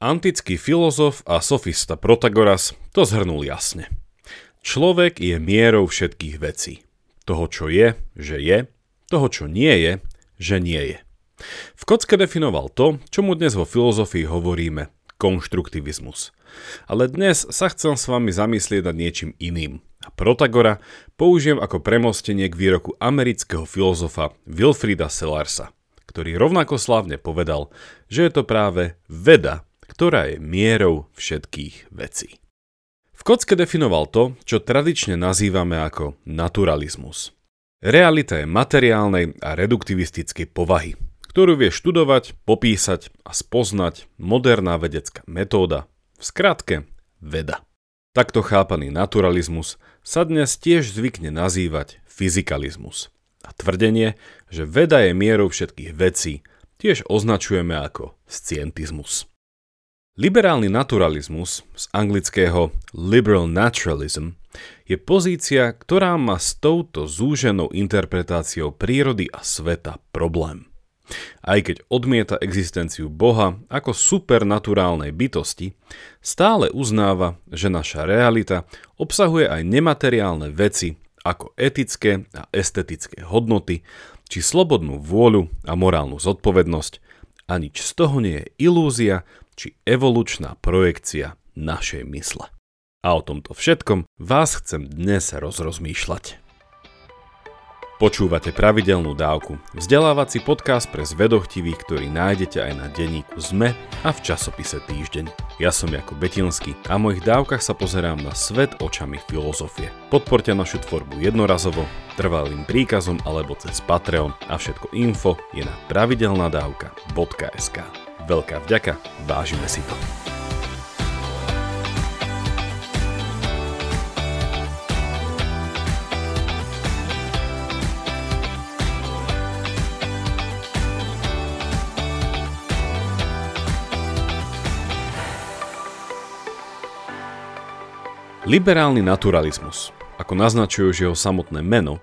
Antický filozof a sofista Protagoras to zhrnul jasne. Človek je mierou všetkých vecí. Toho, čo je, že je, toho, čo nie je, že nie je. V kocke definoval to, čo mu dnes vo filozofii hovoríme konštruktivizmus. Ale dnes sa chcem s vami zamyslieť nad niečím iným. A Protagora použijem ako premostenie k výroku amerického filozofa Wilfrida Sellarsa, ktorý rovnako slávne povedal, že je to práve veda, ktorá je mierou všetkých vecí. V kocke definoval to, čo tradične nazývame ako naturalizmus. Realita je materiálnej a reduktivistickej povahy, ktorú vie študovať, popísať a spoznať moderná vedecká metóda, v skratke veda. Takto chápaný naturalizmus sa dnes tiež zvykne nazývať fyzikalizmus. A tvrdenie, že veda je mierou všetkých vecí, tiež označujeme ako scientizmus. Liberálny naturalizmus z anglického liberal naturalism je pozícia, ktorá má s touto zúženou interpretáciou prírody a sveta problém. Aj keď odmieta existenciu Boha ako supernaturálnej bytosti, stále uznáva, že naša realita obsahuje aj nemateriálne veci ako etické a estetické hodnoty, či slobodnú vôľu a morálnu zodpovednosť a nič z toho nie je ilúzia či evolučná projekcia našej mysle. A o tomto všetkom vás chcem dnes rozrozmýšľať. Počúvate pravidelnú dávku, vzdelávací podcast pre zvedochtivých, ktorý nájdete aj na denníku ZME a v časopise Týždeň. Ja som Jako Betinský a v mojich dávkach sa pozerám na svet očami filozofie. Podporte našu tvorbu jednorazovo, trvalým príkazom alebo cez Patreon a všetko info je na pravidelnadavka.sk. Veľká vďaka, vážime si to. Liberálny naturalizmus, ako naznačuje už jeho samotné meno,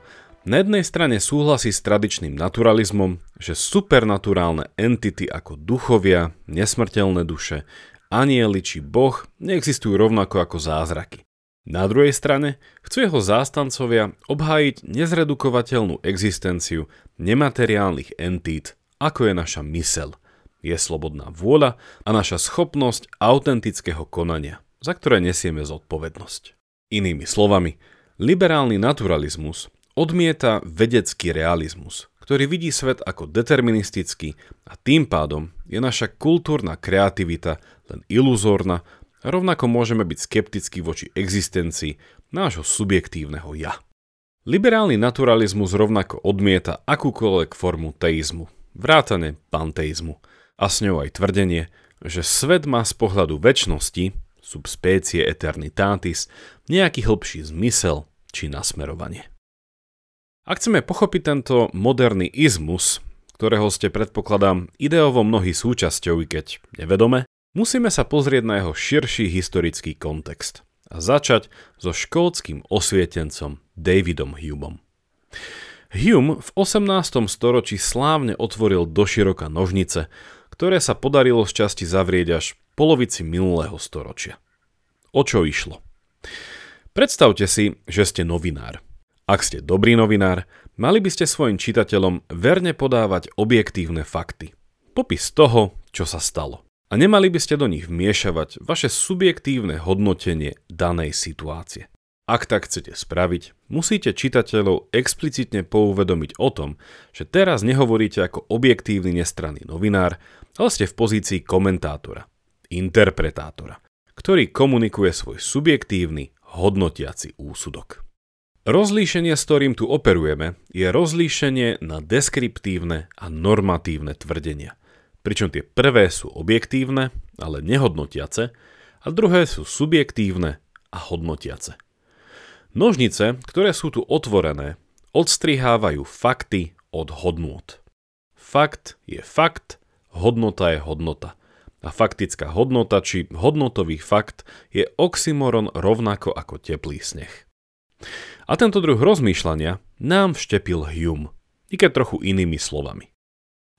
na jednej strane súhlasí s tradičným naturalizmom, že supernaturálne entity ako duchovia, nesmrteľné duše, anieli či boh neexistujú rovnako ako zázraky. Na druhej strane chcú jeho zástancovia obhájiť nezredukovateľnú existenciu nemateriálnych entít, ako je naša mysel, je slobodná vôľa a naša schopnosť autentického konania za ktoré nesieme zodpovednosť. Inými slovami, liberálny naturalizmus odmieta vedecký realizmus, ktorý vidí svet ako deterministický a tým pádom je naša kultúrna kreativita len iluzórna a rovnako môžeme byť skeptickí voči existencii nášho subjektívneho ja. Liberálny naturalizmus rovnako odmieta akúkoľvek formu teizmu, vrátane panteizmu a s ňou aj tvrdenie, že svet má z pohľadu väčšnosti subspecie eternitatis, nejaký hĺbší zmysel či nasmerovanie. Ak chceme pochopiť tento moderný izmus, ktorého ste predpokladám ideovo mnohí súčasťou, i keď nevedome, musíme sa pozrieť na jeho širší historický kontext a začať so škótským osvietencom Davidom Humom. Hume v 18. storočí slávne otvoril doširoka nožnice, ktoré sa podarilo z časti zavrieť až polovici minulého storočia. O čo išlo? Predstavte si, že ste novinár. Ak ste dobrý novinár, mali by ste svojim čitateľom verne podávať objektívne fakty. Popis toho, čo sa stalo. A nemali by ste do nich vmiešavať vaše subjektívne hodnotenie danej situácie. Ak tak chcete spraviť, musíte čitateľov explicitne pouvedomiť o tom, že teraz nehovoríte ako objektívny nestranný novinár, ale ste v pozícii komentátora interpretátora, ktorý komunikuje svoj subjektívny, hodnotiaci úsudok. Rozlíšenie, s ktorým tu operujeme, je rozlíšenie na deskriptívne a normatívne tvrdenia. Pričom tie prvé sú objektívne, ale nehodnotiace, a druhé sú subjektívne a hodnotiace. Nožnice, ktoré sú tu otvorené, odstrihávajú fakty od hodnôt. Fakt je fakt, hodnota je hodnota a faktická hodnota či hodnotový fakt je oxymoron rovnako ako teplý sneh. A tento druh rozmýšľania nám vštepil Hume, i keď trochu inými slovami.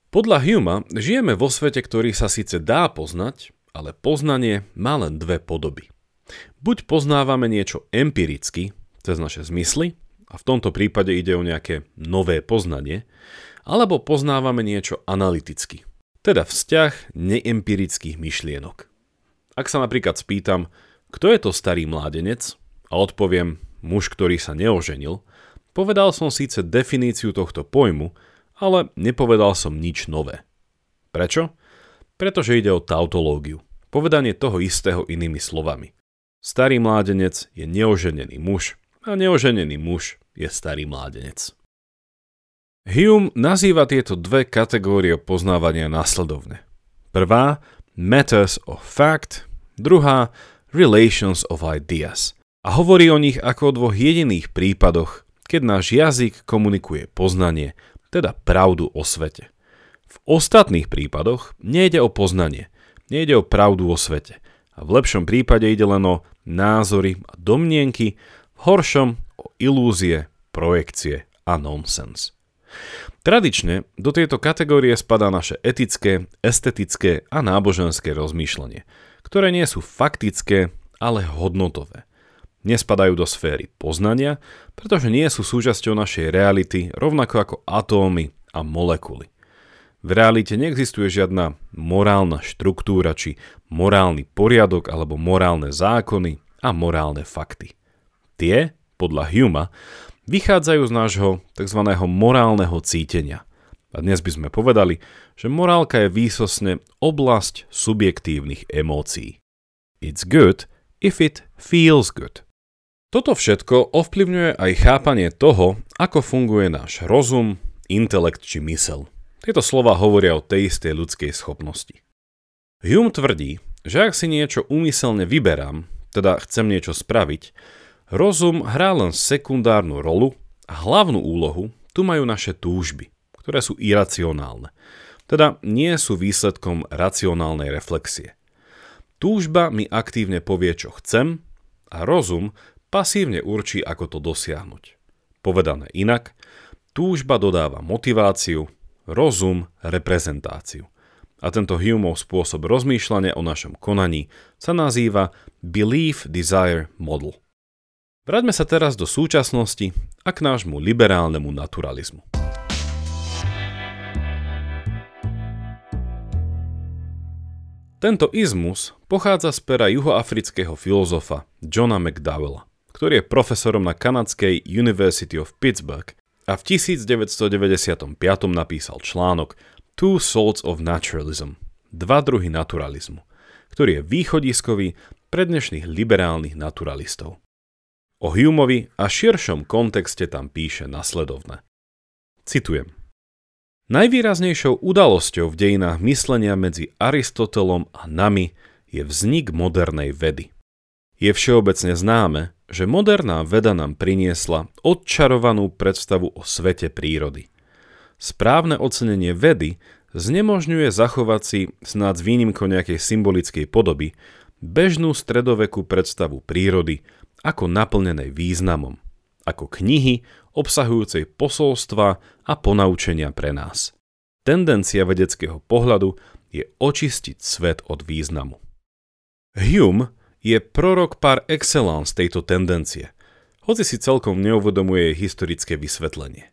Podľa Huma žijeme vo svete, ktorý sa síce dá poznať, ale poznanie má len dve podoby. Buď poznávame niečo empiricky, cez naše zmysly, a v tomto prípade ide o nejaké nové poznanie, alebo poznávame niečo analyticky, teda vzťah neempirických myšlienok. Ak sa napríklad spýtam, kto je to starý mládenec, a odpoviem muž, ktorý sa neoženil, povedal som síce definíciu tohto pojmu, ale nepovedal som nič nové. Prečo? Pretože ide o tautológiu, povedanie toho istého inými slovami. Starý mládenec je neoženený muž a neoženený muž je starý mládenec. Hume nazýva tieto dve kategórie poznávania následovne. Prvá, matters of fact, druhá Relations of Ideas a hovorí o nich ako o dvoch jediných prípadoch, keď náš jazyk komunikuje poznanie, teda pravdu o svete. V ostatných prípadoch nejde o poznanie, nejde o pravdu o svete a v lepšom prípade ide len o názory a domnienky, v horšom o ilúzie, projekcie a nonsens. Tradične do tejto kategórie spadá naše etické, estetické a náboženské rozmýšľanie, ktoré nie sú faktické, ale hodnotové. Nespadajú do sféry poznania, pretože nie sú súčasťou našej reality rovnako ako atómy a molekuly. V realite neexistuje žiadna morálna štruktúra či morálny poriadok alebo morálne zákony a morálne fakty. Tie, podľa Huma, vychádzajú z nášho tzv. morálneho cítenia. A dnes by sme povedali, že morálka je výsosne oblasť subjektívnych emócií. It's good if it feels good. Toto všetko ovplyvňuje aj chápanie toho, ako funguje náš rozum, intelekt či mysel. Tieto slova hovoria o tej istej ľudskej schopnosti. Hume tvrdí, že ak si niečo úmyselne vyberám, teda chcem niečo spraviť, rozum hrá len sekundárnu rolu a hlavnú úlohu tu majú naše túžby, ktoré sú iracionálne, teda nie sú výsledkom racionálnej reflexie. Túžba mi aktívne povie, čo chcem a rozum pasívne určí, ako to dosiahnuť. Povedané inak, túžba dodáva motiváciu, rozum reprezentáciu. A tento Humeov spôsob rozmýšľania o našom konaní sa nazýva Belief Desire Model – Vráťme sa teraz do súčasnosti a k nášmu liberálnemu naturalizmu. Tento izmus pochádza z pera juhoafrického filozofa Johna McDowella, ktorý je profesorom na kanadskej University of Pittsburgh a v 1995 napísal článok Two Sorts of Naturalism, dva druhy naturalizmu, ktorý je východiskový pre dnešných liberálnych naturalistov. O Humeovi a širšom kontexte tam píše nasledovne. Citujem. Najvýraznejšou udalosťou v dejinách myslenia medzi Aristotelom a nami je vznik modernej vedy. Je všeobecne známe, že moderná veda nám priniesla odčarovanú predstavu o svete prírody. Správne ocenenie vedy znemožňuje zachovať si, snáď s výnimkou nejakej symbolickej podoby, bežnú stredovekú predstavu prírody ako naplnenej významom, ako knihy obsahujúcej posolstva a ponaučenia pre nás. Tendencia vedeckého pohľadu je očistiť svet od významu. Hume je prorok par excellence tejto tendencie, hoci si celkom neuvedomuje jej historické vysvetlenie.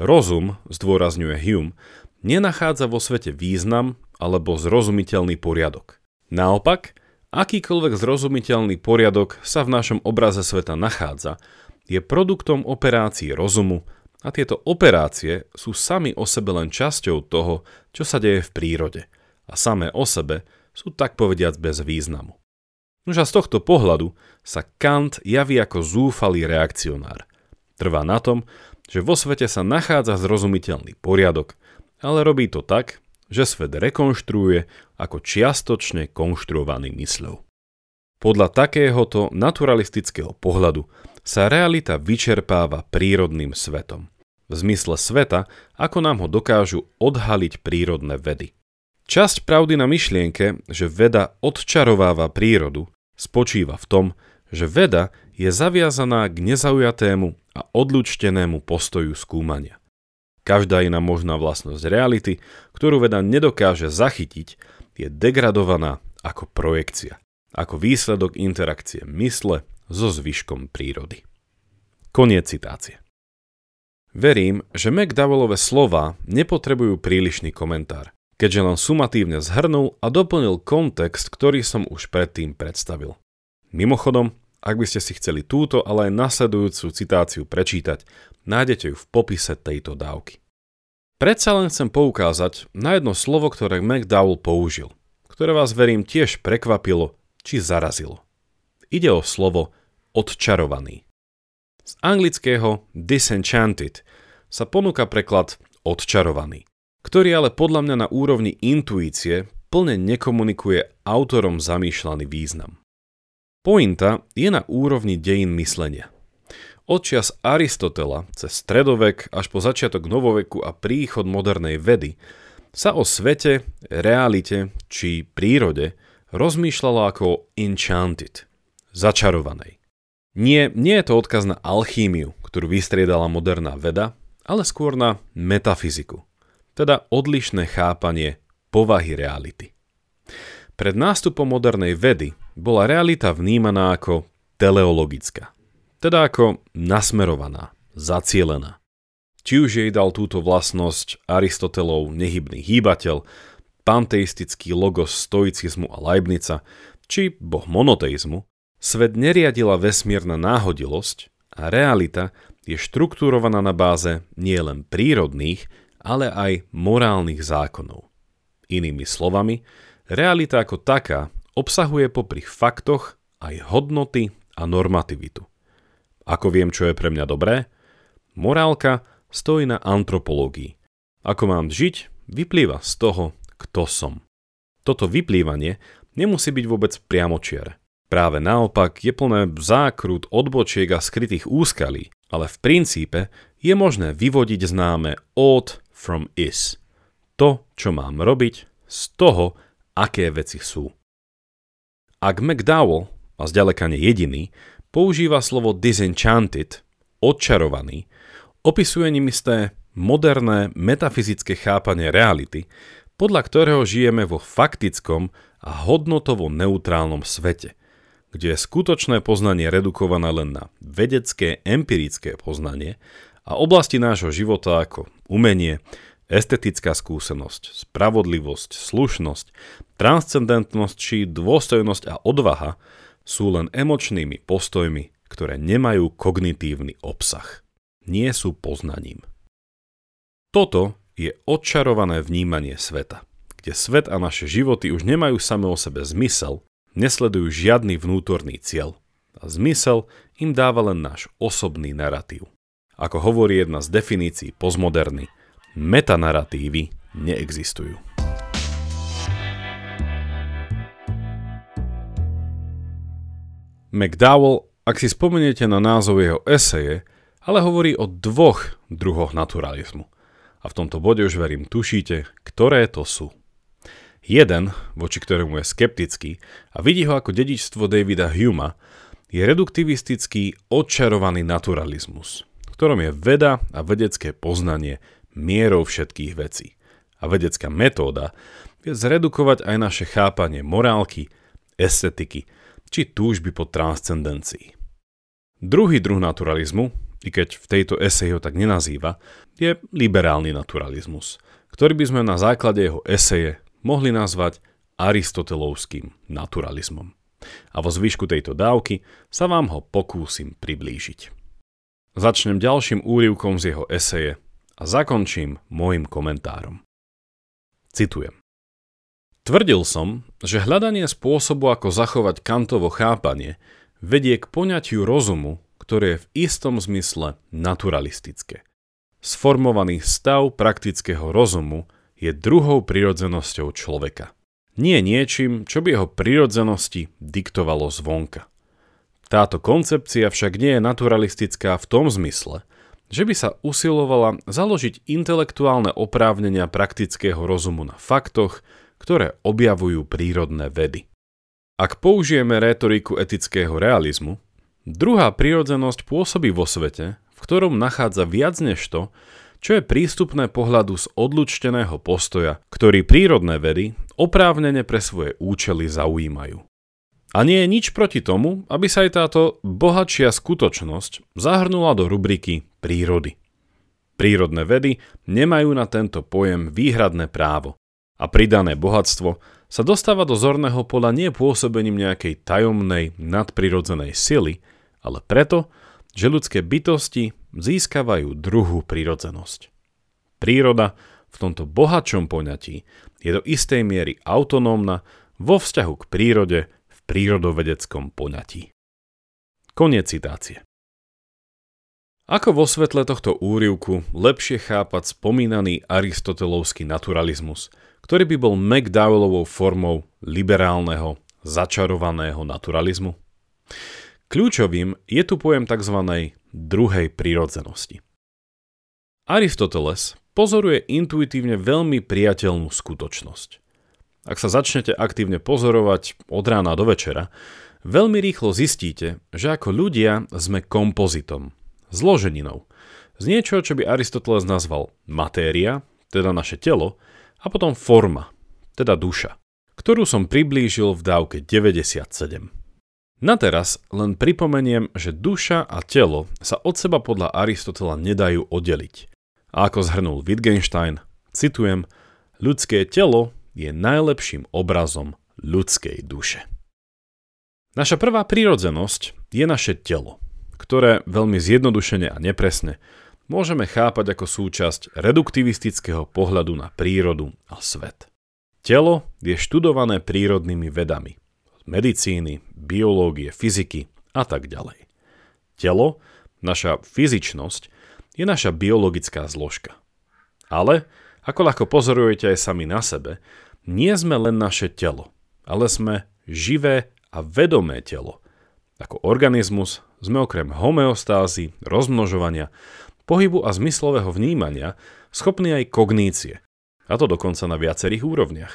Rozum, zdôrazňuje Hume, nenachádza vo svete význam alebo zrozumiteľný poriadok. Naopak, Akýkoľvek zrozumiteľný poriadok sa v našom obraze sveta nachádza, je produktom operácií rozumu a tieto operácie sú sami o sebe len časťou toho, čo sa deje v prírode a samé o sebe sú tak povediac bez významu. Už a z tohto pohľadu sa Kant javí ako zúfalý reakcionár. Trvá na tom, že vo svete sa nachádza zrozumiteľný poriadok, ale robí to tak, že svet rekonštruuje ako čiastočne konštruovaný mysľou. Podľa takéhoto naturalistického pohľadu sa realita vyčerpáva prírodným svetom. V zmysle sveta, ako nám ho dokážu odhaliť prírodné vedy. Časť pravdy na myšlienke, že veda odčarováva prírodu, spočíva v tom, že veda je zaviazaná k nezaujatému a odlučtenému postoju skúmania. Každá iná možná vlastnosť reality, ktorú veda nedokáže zachytiť, je degradovaná ako projekcia, ako výsledok interakcie mysle so zvyškom prírody. Koniec citácie. Verím, že McDowellove slova nepotrebujú prílišný komentár, keďže len sumatívne zhrnul a doplnil kontext, ktorý som už predtým predstavil. Mimochodom, ak by ste si chceli túto, ale aj nasledujúcu citáciu prečítať, nájdete ju v popise tejto dávky. Predsa len chcem poukázať na jedno slovo, ktoré McDowell použil, ktoré vás verím tiež prekvapilo či zarazilo. Ide o slovo odčarovaný. Z anglického disenchanted sa ponúka preklad odčarovaný, ktorý ale podľa mňa na úrovni intuície plne nekomunikuje autorom zamýšľaný význam. Pointa je na úrovni dejín myslenia. Od čias Aristotela cez stredovek až po začiatok novoveku a príchod modernej vedy sa o svete, realite či prírode rozmýšľalo ako enchanted, začarovanej. Nie, nie je to odkaz na alchímiu, ktorú vystriedala moderná veda, ale skôr na metafyziku, teda odlišné chápanie povahy reality. Pred nástupom modernej vedy bola realita vnímaná ako teleologická, teda ako nasmerovaná, zacielená. Či už jej dal túto vlastnosť Aristotelov nehybný hýbateľ, panteistický logos stoicizmu a Leibnica, či boh monoteizmu, Svet neriadila vesmírna náhodilosť a realita je štruktúrovaná na báze nielen prírodných, ale aj morálnych zákonov. Inými slovami, realita ako taká obsahuje popri faktoch aj hodnoty a normativitu. Ako viem, čo je pre mňa dobré? Morálka stojí na antropológii. Ako mám žiť, vyplýva z toho, kto som. Toto vyplývanie nemusí byť vôbec priamočiare. Práve naopak je plné zákrut, odbočiek a skrytých úskalí, ale v princípe je možné vyvodiť známe ought from is. To, čo mám robiť, z toho, aké veci sú. Ak McDowell, a zďaleka nie jediný, používa slovo disenchanted, odčarovaný, opisuje ním isté moderné metafyzické chápanie reality, podľa ktorého žijeme vo faktickom a hodnotovo neutrálnom svete – kde je skutočné poznanie redukované len na vedecké, empirické poznanie a oblasti nášho života ako umenie, estetická skúsenosť, spravodlivosť, slušnosť, transcendentnosť či dôstojnosť a odvaha sú len emočnými postojmi, ktoré nemajú kognitívny obsah. Nie sú poznaním. Toto je odčarované vnímanie sveta, kde svet a naše životy už nemajú same o sebe zmysel, Nesledujú žiadny vnútorný cieľ a zmysel im dáva len náš osobný narratív. Ako hovorí jedna z definícií postmoderny, metanarratívy neexistujú. McDowell, ak si spomeniete na názov jeho eseje, ale hovorí o dvoch druhoch naturalizmu. A v tomto bode už verím tušíte, ktoré to sú. Jeden, voči ktorému je skeptický a vidí ho ako dedičstvo Davida Huma, je reduktivistický odčarovaný naturalizmus, ktorom je veda a vedecké poznanie mierou všetkých vecí. A vedecká metóda je zredukovať aj naše chápanie morálky, estetiky či túžby po transcendencii. Druhý druh naturalizmu, i keď v tejto eseji ho tak nenazýva, je liberálny naturalizmus, ktorý by sme na základe jeho eseje mohli nazvať aristotelovským naturalizmom. A vo zvyšku tejto dávky sa vám ho pokúsim priblížiť. Začnem ďalším úrivkom z jeho eseje a zakončím môjim komentárom. Citujem. Tvrdil som, že hľadanie spôsobu, ako zachovať kantovo chápanie, vedie k poňatiu rozumu, ktoré je v istom zmysle naturalistické. Sformovaný stav praktického rozumu je druhou prirodzenosťou človeka. Nie niečím, čo by jeho prirodzenosti diktovalo zvonka. Táto koncepcia však nie je naturalistická v tom zmysle, že by sa usilovala založiť intelektuálne oprávnenia praktického rozumu na faktoch, ktoré objavujú prírodné vedy. Ak použijeme rétoriku etického realizmu, druhá prírodzenosť pôsobí vo svete, v ktorom nachádza viac než to, čo je prístupné pohľadu z odlučteného postoja, ktorý prírodné vedy oprávnene pre svoje účely zaujímajú. A nie je nič proti tomu, aby sa aj táto bohatšia skutočnosť zahrnula do rubriky prírody. Prírodné vedy nemajú na tento pojem výhradné právo a pridané bohatstvo sa dostáva do zorného pola nie pôsobením nejakej tajomnej nadprirodzenej sily, ale preto, že ľudské bytosti získavajú druhú prírodzenosť. Príroda v tomto bohatšom poňatí je do istej miery autonómna vo vzťahu k prírode prírodovedeckom poňatí. Koniec citácie. Ako vo svetle tohto úrivku lepšie chápať spomínaný aristotelovský naturalizmus, ktorý by bol McDowellovou formou liberálneho, začarovaného naturalizmu? Kľúčovým je tu pojem tzv. druhej prírodzenosti. Aristoteles pozoruje intuitívne veľmi priateľnú skutočnosť. Ak sa začnete aktívne pozorovať od rána do večera, veľmi rýchlo zistíte, že ako ľudia sme kompozitom, zloženinou, z niečoho, čo by Aristoteles nazval matéria, teda naše telo, a potom forma, teda duša, ktorú som priblížil v dávke 97. Na teraz len pripomeniem, že duša a telo sa od seba podľa Aristotela nedajú oddeliť. A ako zhrnul Wittgenstein, citujem, ľudské telo je najlepším obrazom ľudskej duše. Naša prvá prírodzenosť je naše telo, ktoré veľmi zjednodušene a nepresne môžeme chápať ako súčasť reduktivistického pohľadu na prírodu a svet. Telo je študované prírodnými vedami, medicíny, biológie, fyziky a tak ďalej. Telo, naša fyzičnosť, je naša biologická zložka. Ale, ako ľahko pozorujete aj sami na sebe, nie sme len naše telo, ale sme živé a vedomé telo. Ako organizmus sme okrem homeostázy, rozmnožovania, pohybu a zmyslového vnímania schopní aj kognície, a to dokonca na viacerých úrovniach.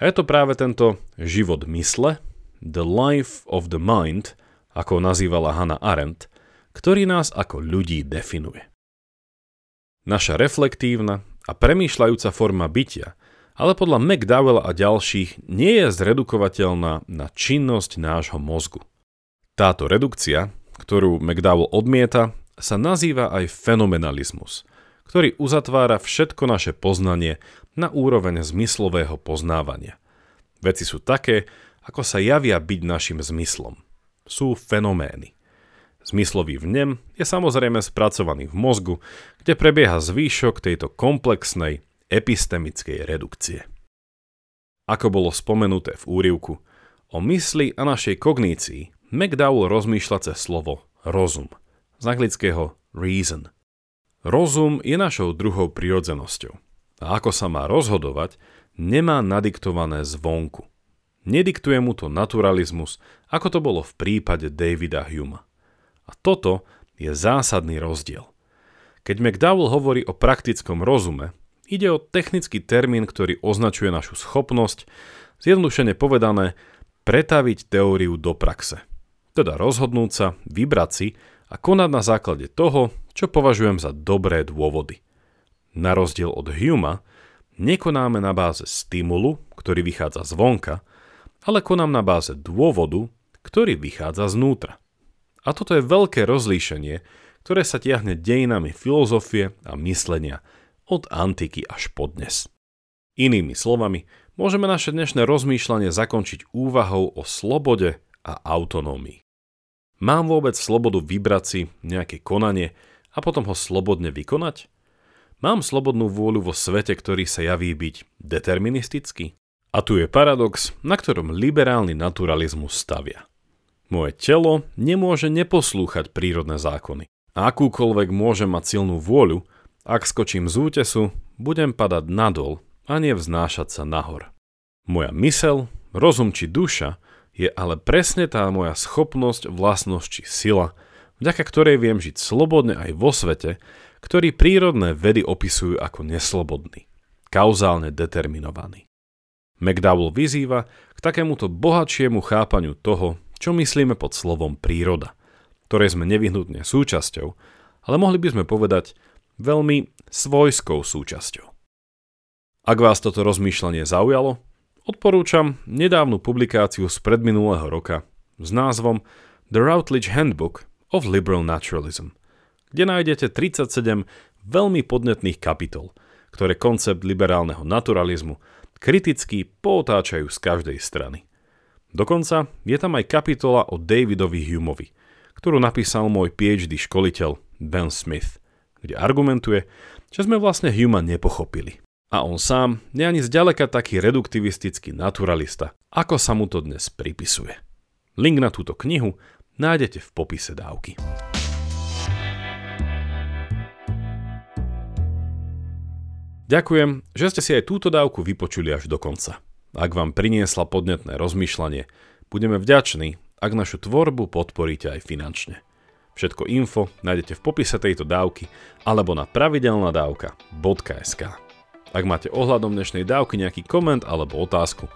A je to práve tento život mysle, The Life of the Mind, ako nazývala Hannah Arendt, ktorý nás ako ľudí definuje. Naša reflektívna a premýšľajúca forma bytia, ale podľa McDowell a ďalších nie je zredukovateľná na činnosť nášho mozgu. Táto redukcia, ktorú McDowell odmieta, sa nazýva aj fenomenalizmus, ktorý uzatvára všetko naše poznanie na úroveň zmyslového poznávania. Veci sú také, ako sa javia byť našim zmyslom. Sú fenomény. Zmyslový vnem je samozrejme spracovaný v mozgu, kde prebieha zvýšok tejto komplexnej epistemickej redukcie. Ako bolo spomenuté v úrivku, o mysli a našej kognícii McDowell rozmýšľa cez slovo rozum, z anglického reason. Rozum je našou druhou prirodzenosťou a ako sa má rozhodovať, nemá nadiktované zvonku. Nediktuje mu to naturalizmus, ako to bolo v prípade Davida Huma. A toto je zásadný rozdiel. Keď McDowell hovorí o praktickom rozume, ide o technický termín, ktorý označuje našu schopnosť, zjednodušene povedané, pretaviť teóriu do praxe. Teda rozhodnúť sa, vybrať si a konať na základe toho, čo považujem za dobré dôvody. Na rozdiel od Huma, nekonáme na báze stimulu, ktorý vychádza zvonka, ale konám na báze dôvodu, ktorý vychádza znútra. A toto je veľké rozlíšenie, ktoré sa tiahne dejinami filozofie a myslenia od antiky až po dnes. Inými slovami, môžeme naše dnešné rozmýšľanie zakončiť úvahou o slobode a autonómii. Mám vôbec slobodu vybrať si nejaké konanie a potom ho slobodne vykonať? Mám slobodnú vôľu vo svete, ktorý sa javí byť deterministický? A tu je paradox, na ktorom liberálny naturalizmus stavia. Moje telo nemôže neposlúchať prírodné zákony. A akúkoľvek môže mať silnú vôľu, ak skočím z útesu, budem padať nadol a nevznášať sa nahor. Moja mysel, rozum či duša je ale presne tá moja schopnosť, vlastnosť či sila, vďaka ktorej viem žiť slobodne aj vo svete, ktorý prírodné vedy opisujú ako neslobodný, kauzálne determinovaný. McDowell vyzýva k takémuto bohatšiemu chápaniu toho, čo myslíme pod slovom príroda, ktoré sme nevyhnutne súčasťou, ale mohli by sme povedať veľmi svojskou súčasťou. Ak vás toto rozmýšľanie zaujalo, odporúčam nedávnu publikáciu z predminulého roka s názvom The Routledge Handbook of Liberal Naturalism, kde nájdete 37 veľmi podnetných kapitol, ktoré koncept liberálneho naturalizmu kriticky pootáčajú z každej strany. Dokonca je tam aj kapitola o Davidovi Humeovi, ktorú napísal môj PhD školiteľ Ben Smith, kde argumentuje, že sme vlastne Huma nepochopili. A on sám nie ani zďaleka taký reduktivistický naturalista, ako sa mu to dnes pripisuje. Link na túto knihu nájdete v popise dávky. Ďakujem, že ste si aj túto dávku vypočuli až do konca. Ak vám priniesla podnetné rozmýšľanie, budeme vďační, ak našu tvorbu podporíte aj finančne. Všetko info nájdete v popise tejto dávky alebo na pravidelnadavka.sk. Ak máte ohľadom dnešnej dávky nejaký koment alebo otázku,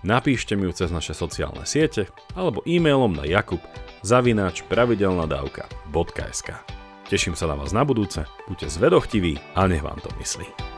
napíšte mi ju cez naše sociálne siete alebo e-mailom na jakub zavináč pravidelnadavka.sk. Teším sa na vás na budúce, buďte zvedochtiví a nech vám to myslí.